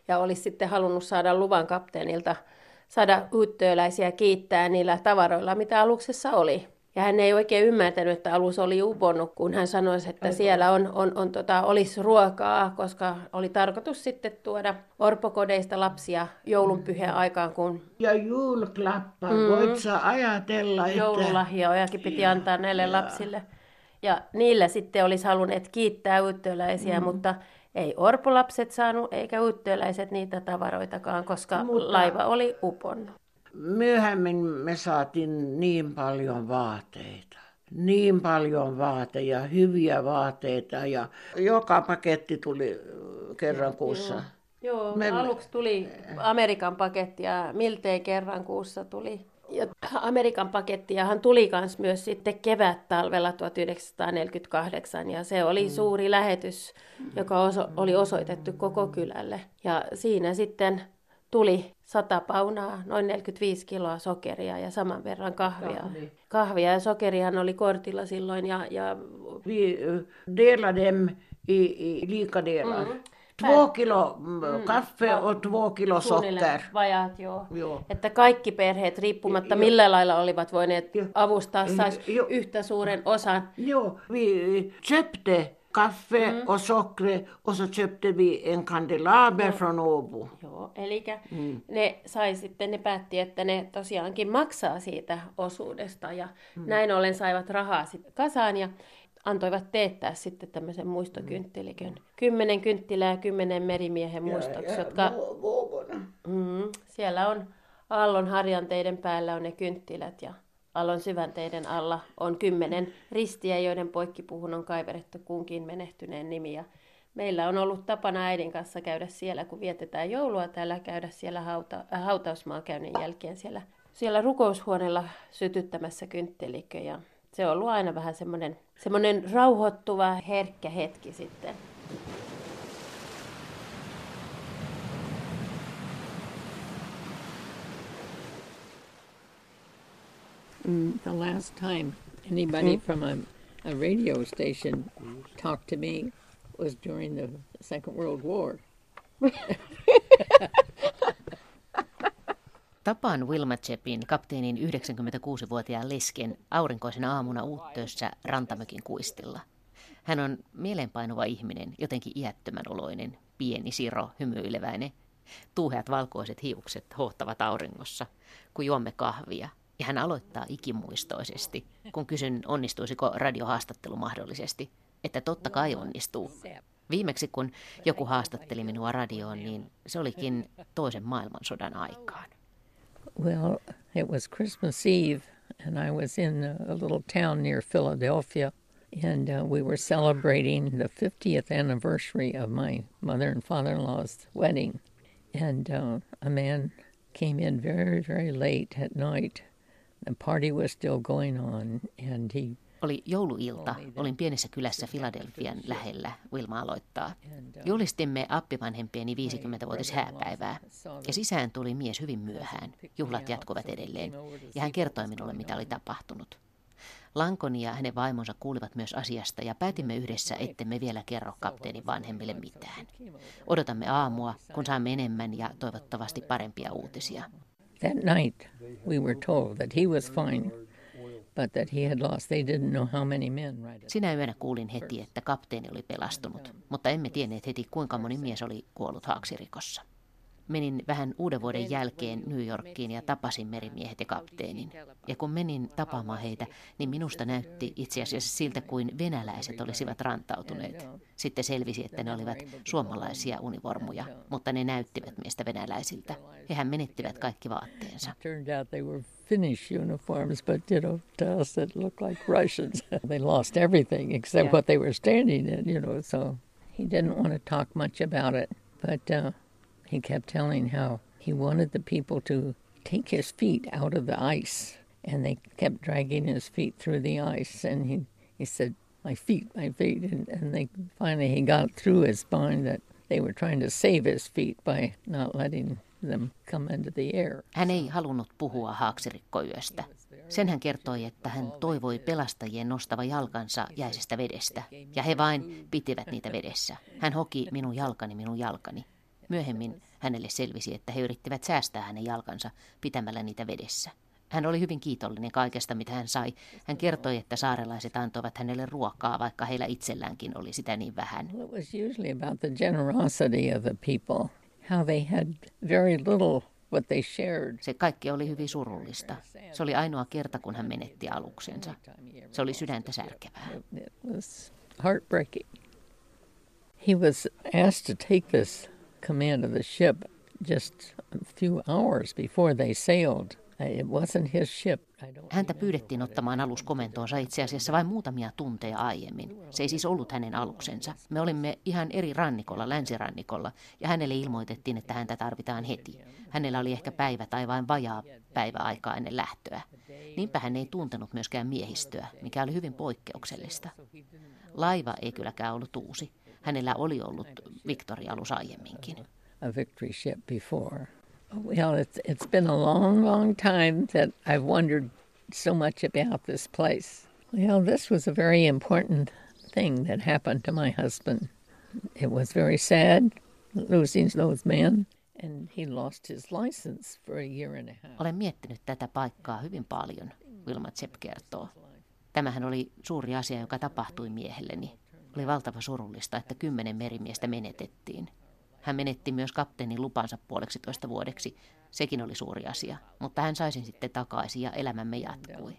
ja olisi sitten halunnut saada luvan kapteenilta saada uuttööläisiä kiittää niillä tavaroilla, mitä aluksessa oli. Ja hän ei oikein ymmärtänyt, että alus oli uponnut, kun hän sanoi, että siellä on, on, on tota, olisi ruokaa, koska oli tarkoitus sitten tuoda orpokodeista lapsia joulunpyhän aikaan. Kun... Ja julklappa, mm. voit sä ajatella, että... Joululahjojakin piti antaa näille ja. lapsille. Ja niillä sitten olisi halunneet kiittää uittöläisiä, mm. mutta ei orpolapset saanut eikä uittöläiset niitä tavaroitakaan, koska mutta... laiva oli uponnut. Myöhemmin me saatiin niin paljon vaateita. Niin paljon vaateja, hyviä vaateita ja joka paketti tuli kerran kuussa. Joo, Joo me... aluksi tuli Amerikan paketti ja miltei kerran kuussa tuli. Ja Amerikan pakettiahan tuli myös sitten kevät-talvella 1948 ja se oli mm. suuri lähetys, joka oso- oli osoitettu koko kylälle. Ja siinä sitten tuli 100 paunaa, noin 45 kiloa sokeria ja saman verran kahvia. Kahvi. Kahvia ja sokerihan oli kortilla silloin ja... ja... Vi delade dem i, i lika delar. Mm. Två kilo mm, kaffe och två kilo socker. Vajaat, joo. joo. Että kaikki perheet, riippumatta jo. millä lailla olivat voineet avustaa, saisi yhtä suuren osan. Joo, vi köpte kaffe mm. och socker och så köpte vi en kandelaber Joo. från Åbo. Joo, eli mm. ne sai sitten, ne päätti, että ne tosiaankin maksaa siitä osuudesta ja mm. näin ollen saivat rahaa sitten kasaan ja antoivat teettää sitten tämmöisen muistokynttilikön. Kymmenen kynttilää kymmenen merimiehen muistoksi, jotka... Mm, siellä on Aallon harjanteiden päällä on ne kynttilät ja Aallon syvänteiden alla on kymmenen ristiä, joiden poikkipuhun on kaiverettu kunkin menehtyneen nimi. Ja meillä on ollut tapana äidin kanssa käydä siellä, kun vietetään joulua täällä, käydä siellä hauta, äh, hautausmaakäynnin jälkeen siellä, siellä rukoushuoneella sytyttämässä kynttilikö. Ja se on ollut aina vähän semmoinen, semmoinen rauhoittuva, herkkä hetki sitten. Mm, the last time anybody mm. from a, a radio station talked to me was during the Second World War. Tapaan Wilma Chepin, kapteenin 96-vuotiaan lesken, aurinkoisen aamuna uuttöössä Rantamökin kuistilla. Hän on mielenpainuva ihminen, jotenkin iättömän oloinen, pieni, siro, hymyileväinen. Tuuheat valkoiset hiukset hohtavat auringossa, kun juomme kahvia. Ja hän aloittaa ikimuistoisesti, kun kysyn onnistuisiko radiohaastattelu mahdollisesti, että totta kai onnistuu. Viimeksi kun joku haastatteli minua radioon, niin se olikin toisen maailmansodan aikaan. Well, it was Christmas Eve, and I was in a little town near Philadelphia, and uh, we were celebrating the 50th anniversary of my mother and father in law's wedding. And uh, a man came in very, very late at night. The party was still going on, and he Oli jouluilta. Olin pienessä kylässä Filadelfian lähellä. Wilma aloittaa. Julistimme appivanhempieni 50-vuotis hääpäivää. Ja sisään tuli mies hyvin myöhään. Juhlat jatkuvat edelleen. Ja hän kertoi minulle, mitä oli tapahtunut. Lankoni ja hänen vaimonsa kuulivat myös asiasta ja päätimme yhdessä, ettemme vielä kerro kapteenin vanhemmille mitään. Odotamme aamua, kun saamme enemmän ja toivottavasti parempia uutisia. That night we were told that he was fine Sinä yönä kuulin heti, että kapteeni oli pelastunut, mutta emme tienneet heti, kuinka moni mies oli kuollut haaksirikossa. Menin vähän uuden vuoden jälkeen New Yorkiin ja tapasin merimiehet ja kapteenin. Ja kun menin tapaamaan heitä, niin minusta näytti itse asiassa siltä kuin venäläiset olisivat rantautuneet. Sitten selvisi, että ne olivat suomalaisia univormuja, mutta ne näyttivät meistä venäläisiltä. Hehän menettivät kaikki vaatteensa. Finnish uniforms, but you know, to us it looked like Russians. they lost everything except yeah. what they were standing in, you know. So he didn't want to talk much about it, but uh, he kept telling how he wanted the people to take his feet out of the ice. And they kept dragging his feet through the ice. And he, he said, My feet, my feet. And, and they finally he got through his mind that they were trying to save his feet by not letting them come into the air. Hän ei halunnut puhua haaksirikkoyöstä. Sen hän kertoi, että hän toivoi pelastajien nostava jalkansa jäisestä vedestä, ja he vain pitivät niitä vedessä. Hän hoki minun jalkani, minun jalkani. Myöhemmin hänelle selvisi, että he yrittivät säästää hänen jalkansa pitämällä niitä vedessä. Hän oli hyvin kiitollinen kaikesta, mitä hän sai. Hän kertoi, että saarelaiset antoivat hänelle ruokaa, vaikka heillä itselläänkin oli sitä niin vähän. It was usually about the generosity of the people, how they had very little what they shared. Se kaikki oli hyvin surullista. Se oli ainoa kerta, kun hän menetti aluksensa. Se oli sydäntä särkevää. It was heartbreaking. He was asked to take this command of the ship just a few hours before they sailed. It wasn't his ship. Häntä pyydettiin ottamaan alus komentoonsa itse asiassa vain muutamia tunteja aiemmin. Se ei siis ollut hänen aluksensa. Me olimme ihan eri rannikolla, länsirannikolla, ja hänelle ilmoitettiin, että häntä tarvitaan heti. Hänellä oli ehkä päivä tai vain vajaa päiväaikaa ennen lähtöä. Niinpä hän ei tuntenut myöskään miehistöä, mikä oli hyvin poikkeuksellista. Laiva ei kylläkään ollut uusi. Hänellä oli ollut Victoria-alus aiemminkin. A victory ship before. Well, it's, it's been a long, long time that I've wondered so much about this place. Well, this was a very important thing that happened to my husband. It was very sad losing those men, and he lost his license for a year and a half. Olen miettinyt tätä paikkaa hyvin paljon, Wilma Zepp kertoo. Tämähän oli suuri asia, joka tapahtui miehelleni. Oli valtava surullista, että kymmenen merimiestä menetettiin. Hän menetti myös kapteenin lupansa puoleksi toista vuodeksi. Sekin oli suuri asia, mutta hän sai sen sitten takaisin ja elämämme jatkui.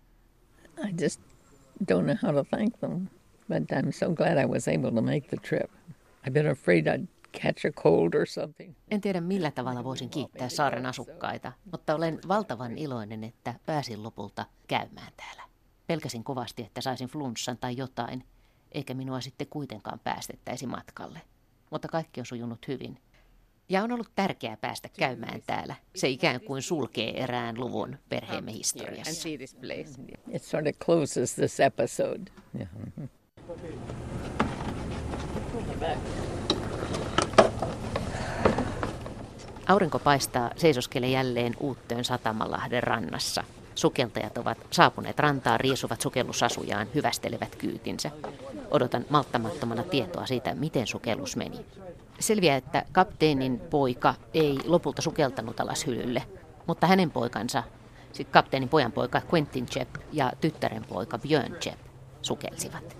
I just don't know how to thank them, but I'm so glad I was able to make the trip. I've been afraid I'd catch a cold or something. En tiedä millä tavalla voisin kiittää saaren asukkaita, mutta olen valtavan iloinen, että pääsin lopulta käymään täällä. Pelkäsin kovasti, että saisin flunssan tai jotain, eikä minua sitten kuitenkaan päästettäisi matkalle mutta kaikki on sujunut hyvin. Ja on ollut tärkeää päästä käymään täällä. Se ikään kuin sulkee erään luvun perheemme historiassa. It sort of closes this episode. Yeah. Aurinko paistaa seisoskele jälleen Uuttöön Satamalahden rannassa. Sukeltajat ovat saapuneet rantaan, riisuvat sukellusasujaan, hyvästelevät kyytinsä. Odotan malttamattomana tietoa siitä, miten sukellus meni. Selviää, että kapteenin poika ei lopulta sukeltanut alas hylylle, mutta hänen poikansa, siis kapteenin pojan poika Quentin Jepp ja tyttären poika Björn Jepp sukelsivat.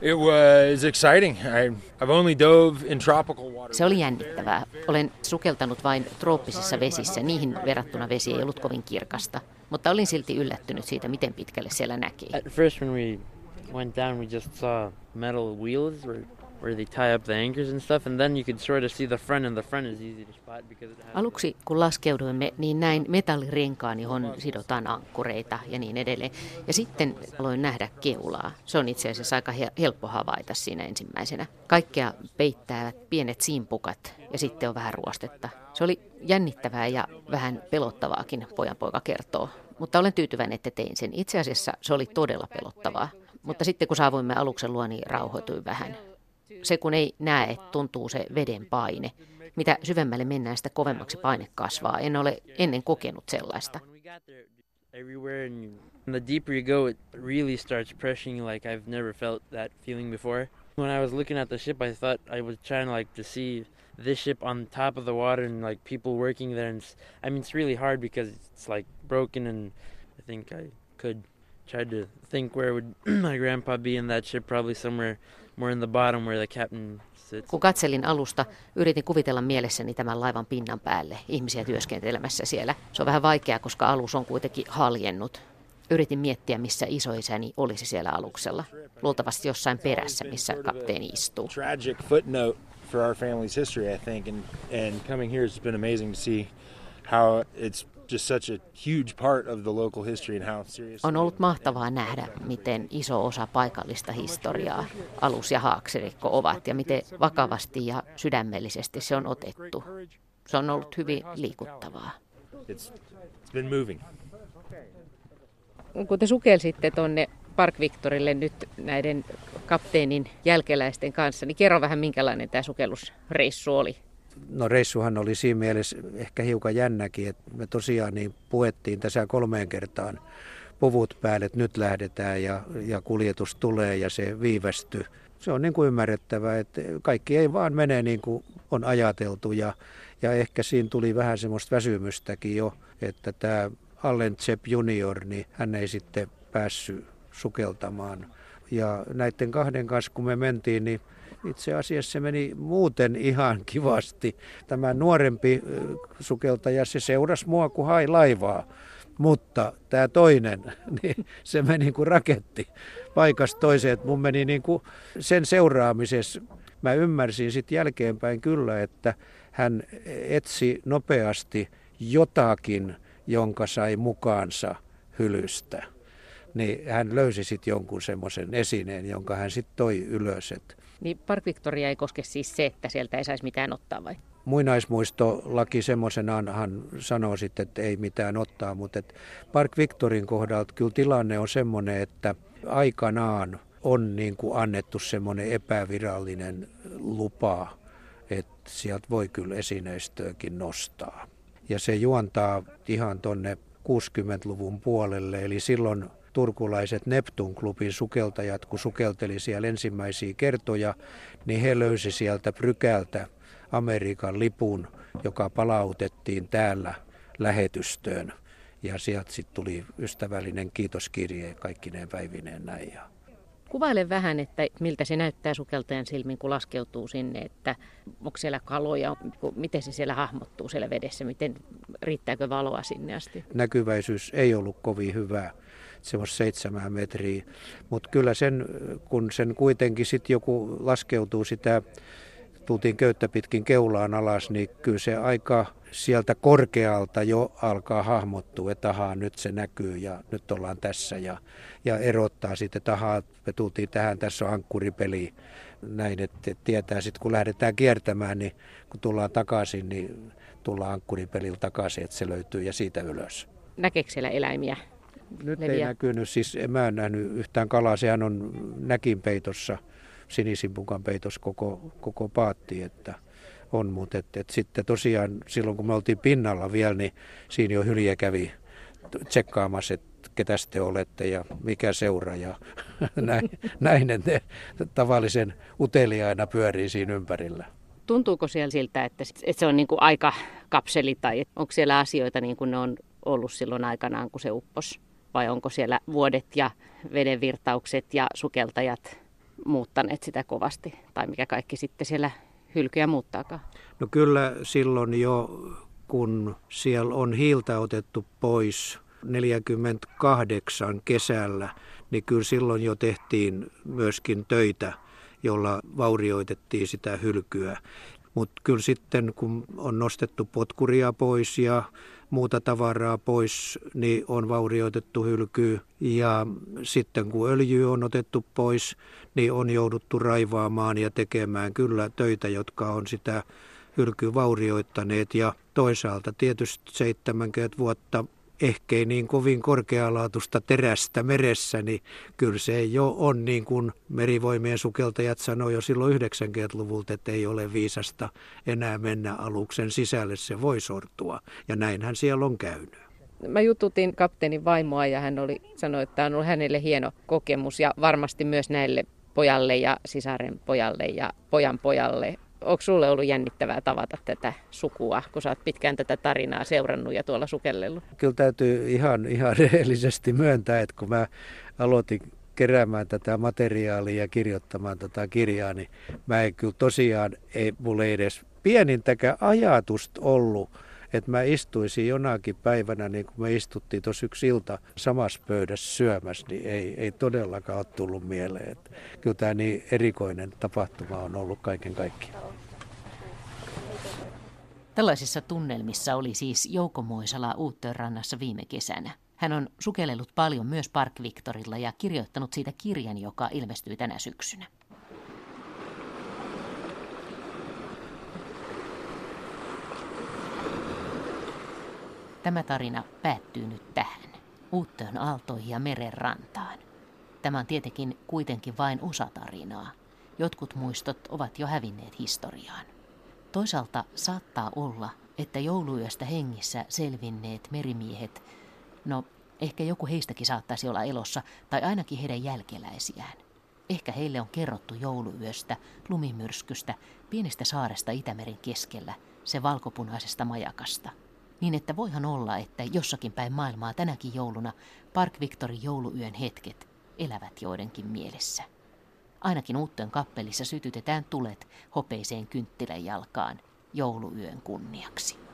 It was exciting. I, I've only dove in tropical water. Se oli jännittävää. Olen sukeltanut vain trooppisissa vesissä. Niihin verrattuna vesi ei ollut kovin kirkasta. Mutta olin silti yllättynyt siitä, miten pitkälle siellä näki. At first when we went down, we just saw metal wheels Aluksi kun laskeuduimme, niin näin metallirenkaan, johon sidotaan ankkureita ja niin edelleen. Ja sitten aloin nähdä keulaa. Se on itse asiassa aika helppo havaita siinä ensimmäisenä. Kaikkea peittävät pienet simpukat ja sitten on vähän ruostetta. Se oli jännittävää ja vähän pelottavaakin, pojan poika kertoo. Mutta olen tyytyväinen, että tein sen. Itse asiassa se oli todella pelottavaa. Mutta sitten kun saavuimme aluksen luo, niin rauhoituin vähän. Se kun ei näe, tuntuu se veden paine. Mitä syvemmälle mennään, sitä kovemmaksi paine kasvaa. En ole ennen kokenut sellaista. When I was looking at the ship, I thought I was trying like to see this ship on top of the water and like people working there. And I mean, it's really hard because it's like broken, and I think I could try to think where would my grandpa be in that ship, probably somewhere more in the bottom where the captain sits. Kun katselin alusta, yritin kuvitella mielessäni tämän laivan pinnan päälle, ihmisiä työskentelemässä siellä. Se on vähän vaikeaa, koska alus on kuitenkin haljennut. Yritin miettiä, missä isoisäni olisi siellä aluksella. Luultavasti jossain perässä, missä kapteeni istuu. Tragic footnote for our family's history, I think, and and coming here has been amazing to see how it's just such a huge part of the local history and how serious. On ollut mahtavaa nähdä, miten iso osa paikallista historiaa alus ja haaksirikko ovat ja miten vakavasti ja sydämellisesti se on otettu. Se on ollut hyvin liikuttavaa. It's, it's been moving. Kun te sukelsitte tuonne Park Victorille nyt näiden kapteenin jälkeläisten kanssa, niin kerro vähän minkälainen tämä sukellusreissu oli. No reissuhan oli siinä mielessä ehkä hiukan jännäkin, että me tosiaan niin puettiin tässä kolmeen kertaan puvut päälle, että nyt lähdetään ja, ja kuljetus tulee ja se viivästyi se on niin kuin ymmärrettävää, että kaikki ei vaan mene niin kuin on ajateltu ja, ja ehkä siinä tuli vähän semmoista väsymystäkin jo, että tämä Allen Zepp junior, niin hän ei sitten päässyt sukeltamaan. Ja näiden kahden kanssa, kun me mentiin, niin itse asiassa se meni muuten ihan kivasti. Tämä nuorempi sukeltaja, se seurasi mua kuin hai laivaa. Mutta tämä toinen, niin se meni kuin raketti paikasta toiseen. Että mun meni niin kuin sen seuraamisessa, mä ymmärsin sitten jälkeenpäin kyllä, että hän etsi nopeasti jotakin, jonka sai mukaansa hylystä. Niin hän löysi sitten jonkun semmoisen esineen, jonka hän sitten toi ylös. Että niin Park Victoria ei koske siis se, että sieltä ei saisi mitään ottaa vai? Muinaismuistolaki semmoisenaan hän sanoo sitten, että ei mitään ottaa, mutta että Park Victorin kohdalta kyllä tilanne on semmoinen, että aikanaan on niin kuin annettu semmoinen epävirallinen lupa, että sieltä voi kyllä esineistöäkin nostaa. Ja se juontaa ihan tonne 60-luvun puolelle, eli silloin turkulaiset Neptun-klubin sukeltajat, kun sukelteli siellä ensimmäisiä kertoja, niin he löysi sieltä Prykältä Amerikan lipun, joka palautettiin täällä lähetystöön. Ja sieltä sitten tuli ystävällinen kiitoskirje kaikkineen päivineen näin. Kuvaile vähän, että miltä se näyttää sukeltajan silmin, kun laskeutuu sinne, että onko siellä kaloja, miten se siellä hahmottuu siellä vedessä, miten riittääkö valoa sinne asti? Näkyväisyys ei ollut kovin hyvää semmoista seitsemää metriä. Mutta kyllä sen, kun sen kuitenkin sitten joku laskeutuu sitä, tultiin köyttä pitkin keulaan alas, niin kyllä se aika sieltä korkealta jo alkaa hahmottua, että ahaa, nyt se näkyy ja nyt ollaan tässä ja, ja erottaa sitten, että ahaa, me tultiin tähän, tässä on ankkuripeli. Näin, että tietää sitten kun lähdetään kiertämään, niin kun tullaan takaisin, niin tullaan ankkuripelillä takaisin, että se löytyy ja siitä ylös. Näkeekö siellä eläimiä? Nyt leviä. ei näkynyt, siis mä en nähnyt yhtään kalaa, sehän on näkin peitossa, sinisimpukan peitos koko, koko paatti, että on, mutta et, et sitten tosiaan silloin kun me oltiin pinnalla vielä, niin siinä jo hylje kävi tsekkaamassa, että ketä te olette ja mikä seura ja näin, näin ne tavallisen uteliaina pyörii siinä ympärillä. Tuntuuko siellä siltä, että, että se on niin kuin aika kapseli tai onko siellä asioita niin kuin ne on ollut silloin aikanaan, kun se upposi? Vai onko siellä vuodet ja vedenvirtaukset ja sukeltajat muuttaneet sitä kovasti, tai mikä kaikki sitten siellä hylkyjä muuttaakaan? No kyllä silloin jo, kun siellä on hiiltä otettu pois 48 kesällä, niin kyllä silloin jo tehtiin myöskin töitä, jolla vaurioitettiin sitä hylkyä. Mutta kyllä sitten, kun on nostettu potkuria pois ja muuta tavaraa pois, niin on vaurioitettu hylkyy. Ja sitten kun öljy on otettu pois, niin on jouduttu raivaamaan ja tekemään kyllä töitä, jotka on sitä hylkyä vaurioittaneet. Ja toisaalta tietysti 70 vuotta ehkä ei niin kovin korkealaatusta terästä meressä, niin kyllä se jo on niin kuin merivoimien sukeltajat sanoi jo silloin 90-luvulta, että ei ole viisasta enää mennä aluksen sisälle, se voi sortua. Ja näinhän siellä on käynyt. Mä jututin kapteenin vaimoa ja hän oli, sanoi, että tämä on ollut hänelle hieno kokemus ja varmasti myös näille pojalle ja sisaren pojalle ja pojan pojalle onko sulle ollut jännittävää tavata tätä sukua, kun sä oot pitkään tätä tarinaa seurannut ja tuolla sukellellut? Kyllä täytyy ihan, ihan rehellisesti myöntää, että kun mä aloitin keräämään tätä materiaalia ja kirjoittamaan tätä kirjaa, niin mä en kyllä tosiaan, ei mulle ei edes pienintäkään ajatusta ollut, että mä istuisin jonakin päivänä, niin kuin me istuttiin tuossa yksi ilta samassa pöydässä syömässä, niin ei, ei todellakaan ole tullut mieleen. Että kyllä tämä niin erikoinen tapahtuma on ollut kaiken kaikkiaan. Tällaisissa tunnelmissa oli siis Jouko Moisala Uuttöönrannassa viime kesänä. Hän on sukellellut paljon myös Park Victorilla ja kirjoittanut siitä kirjan, joka ilmestyy tänä syksynä. Tämä tarina päättyy nyt tähän, Uuttöön aaltoihin ja meren rantaan. Tämä on tietenkin kuitenkin vain osa tarinaa. Jotkut muistot ovat jo hävinneet historiaan. Toisaalta saattaa olla, että jouluyöstä hengissä selvinneet merimiehet, no ehkä joku heistäkin saattaisi olla elossa, tai ainakin heidän jälkeläisiään. Ehkä heille on kerrottu jouluyöstä, lumimyrskystä, pienestä saaresta Itämeren keskellä, se valkopunaisesta majakasta. Niin että voihan olla, että jossakin päin maailmaa tänäkin jouluna Park Victorin jouluyön hetket elävät joidenkin mielessä. Ainakin Uutteen kappelissa sytytetään tulet hopeiseen kynttilän jalkaan jouluyön kunniaksi.